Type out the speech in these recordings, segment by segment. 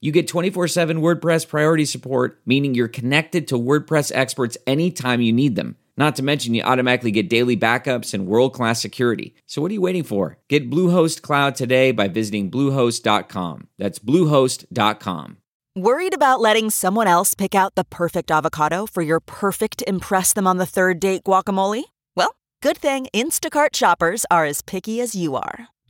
you get 24 7 WordPress priority support, meaning you're connected to WordPress experts anytime you need them. Not to mention, you automatically get daily backups and world class security. So, what are you waiting for? Get Bluehost Cloud today by visiting Bluehost.com. That's Bluehost.com. Worried about letting someone else pick out the perfect avocado for your perfect Impress Them on the Third Date guacamole? Well, good thing Instacart shoppers are as picky as you are.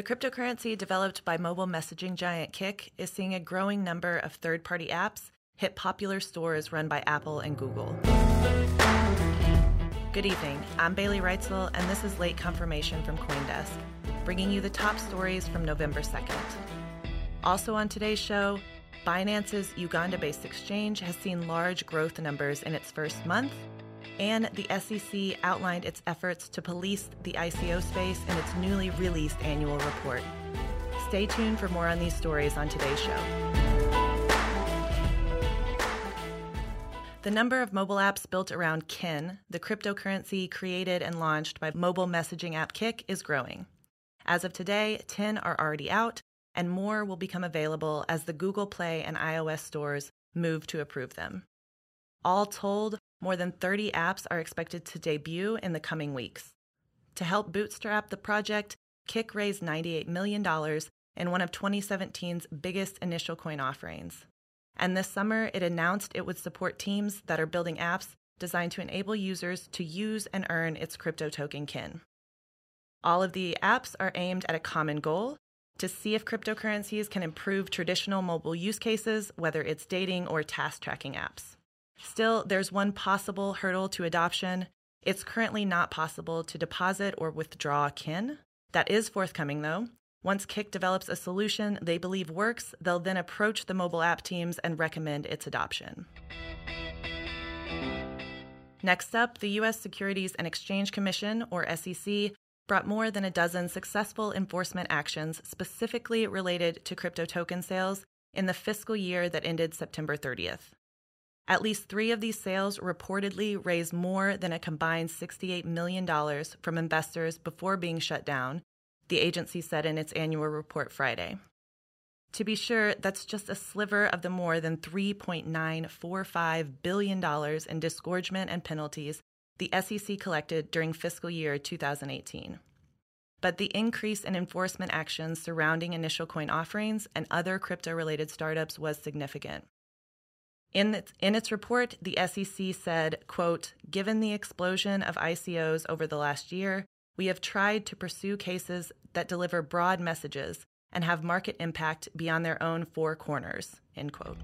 The cryptocurrency developed by mobile messaging giant Kik is seeing a growing number of third party apps hit popular stores run by Apple and Google. Good evening. I'm Bailey Reitzel, and this is Late Confirmation from Coindesk, bringing you the top stories from November 2nd. Also on today's show, Binance's Uganda based exchange has seen large growth numbers in its first month, and the SEC outlined its efforts to police the ICO space in its newly released annual report. Stay tuned for more on these stories on today's show. The number of mobile apps built around Kin, the cryptocurrency created and launched by mobile messaging app Kik, is growing. As of today, 10 are already out, and more will become available as the Google Play and iOS stores move to approve them. All told, more than 30 apps are expected to debut in the coming weeks. To help bootstrap the project, Kik raised $98 million in one of 2017's biggest initial coin offerings. And this summer, it announced it would support teams that are building apps designed to enable users to use and earn its crypto token kin. All of the apps are aimed at a common goal to see if cryptocurrencies can improve traditional mobile use cases, whether it's dating or task tracking apps. Still, there's one possible hurdle to adoption. It's currently not possible to deposit or withdraw kin. That is forthcoming, though. Once Kik develops a solution they believe works, they'll then approach the mobile app teams and recommend its adoption. Next up, the U.S. Securities and Exchange Commission, or SEC, brought more than a dozen successful enforcement actions specifically related to crypto token sales in the fiscal year that ended September 30th. At least three of these sales reportedly raised more than a combined $68 million from investors before being shut down, the agency said in its annual report Friday. To be sure, that's just a sliver of the more than $3.945 billion in disgorgement and penalties the SEC collected during fiscal year 2018. But the increase in enforcement actions surrounding initial coin offerings and other crypto related startups was significant. In its, in its report, the SEC said, quote, given the explosion of ICOs over the last year, we have tried to pursue cases that deliver broad messages and have market impact beyond their own four corners, end quote.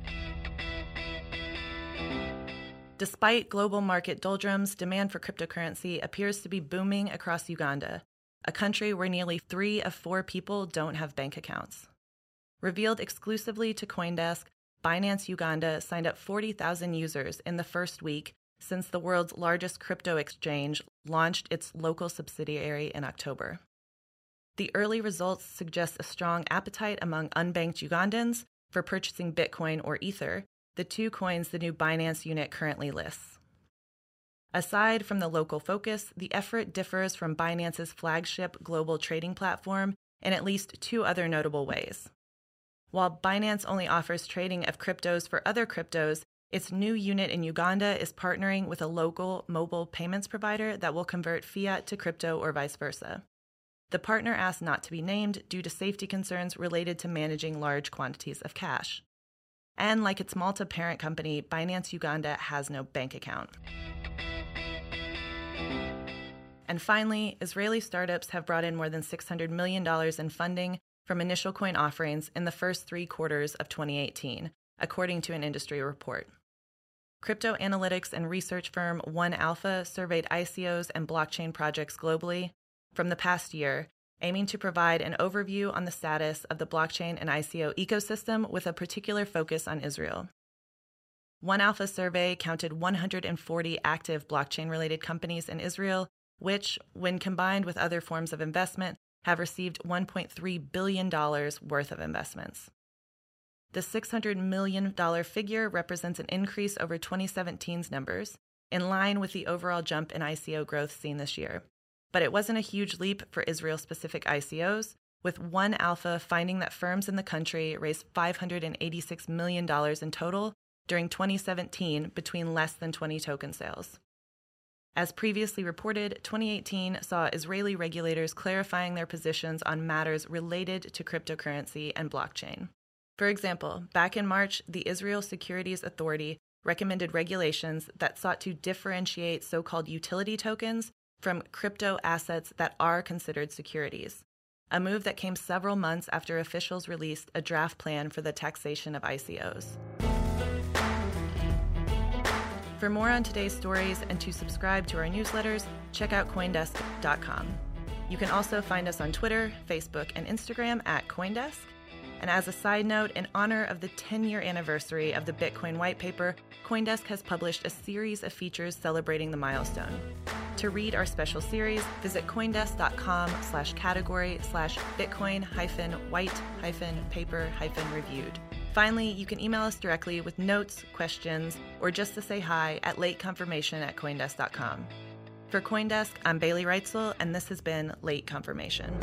Despite global market doldrums, demand for cryptocurrency appears to be booming across Uganda, a country where nearly three of four people don't have bank accounts. Revealed exclusively to Coindesk, Binance Uganda signed up 40,000 users in the first week since the world's largest crypto exchange launched its local subsidiary in October. The early results suggest a strong appetite among unbanked Ugandans for purchasing Bitcoin or Ether, the two coins the new Binance unit currently lists. Aside from the local focus, the effort differs from Binance's flagship global trading platform in at least two other notable ways. While Binance only offers trading of cryptos for other cryptos, its new unit in Uganda is partnering with a local mobile payments provider that will convert fiat to crypto or vice versa. The partner asked not to be named due to safety concerns related to managing large quantities of cash. And like its Malta parent company, Binance Uganda has no bank account. And finally, Israeli startups have brought in more than $600 million in funding from initial coin offerings in the first three quarters of 2018, according to an industry report. Crypto analytics and research firm 1Alpha surveyed ICOs and blockchain projects globally from the past year, aiming to provide an overview on the status of the blockchain and ICO ecosystem with a particular focus on Israel. 1Alpha survey counted 140 active blockchain related companies in Israel, which, when combined with other forms of investment, have received $1.3 billion worth of investments. The $600 million figure represents an increase over 2017's numbers, in line with the overall jump in ICO growth seen this year. But it wasn't a huge leap for Israel specific ICOs, with 1Alpha finding that firms in the country raised $586 million in total during 2017 between less than 20 token sales. As previously reported, 2018 saw Israeli regulators clarifying their positions on matters related to cryptocurrency and blockchain. For example, back in March, the Israel Securities Authority recommended regulations that sought to differentiate so called utility tokens from crypto assets that are considered securities, a move that came several months after officials released a draft plan for the taxation of ICOs. For more on today's stories and to subscribe to our newsletters, check out Coindesk.com. You can also find us on Twitter, Facebook, and Instagram at Coindesk. And as a side note, in honor of the 10 year anniversary of the Bitcoin white paper, Coindesk has published a series of features celebrating the milestone. To read our special series, visit coindesk.com slash category slash Bitcoin hyphen white hyphen paper hyphen reviewed. Finally, you can email us directly with notes, questions, or just to say hi at lateconfirmation at coindesk.com. For Coindesk, I'm Bailey Reitzel, and this has been Late Confirmation.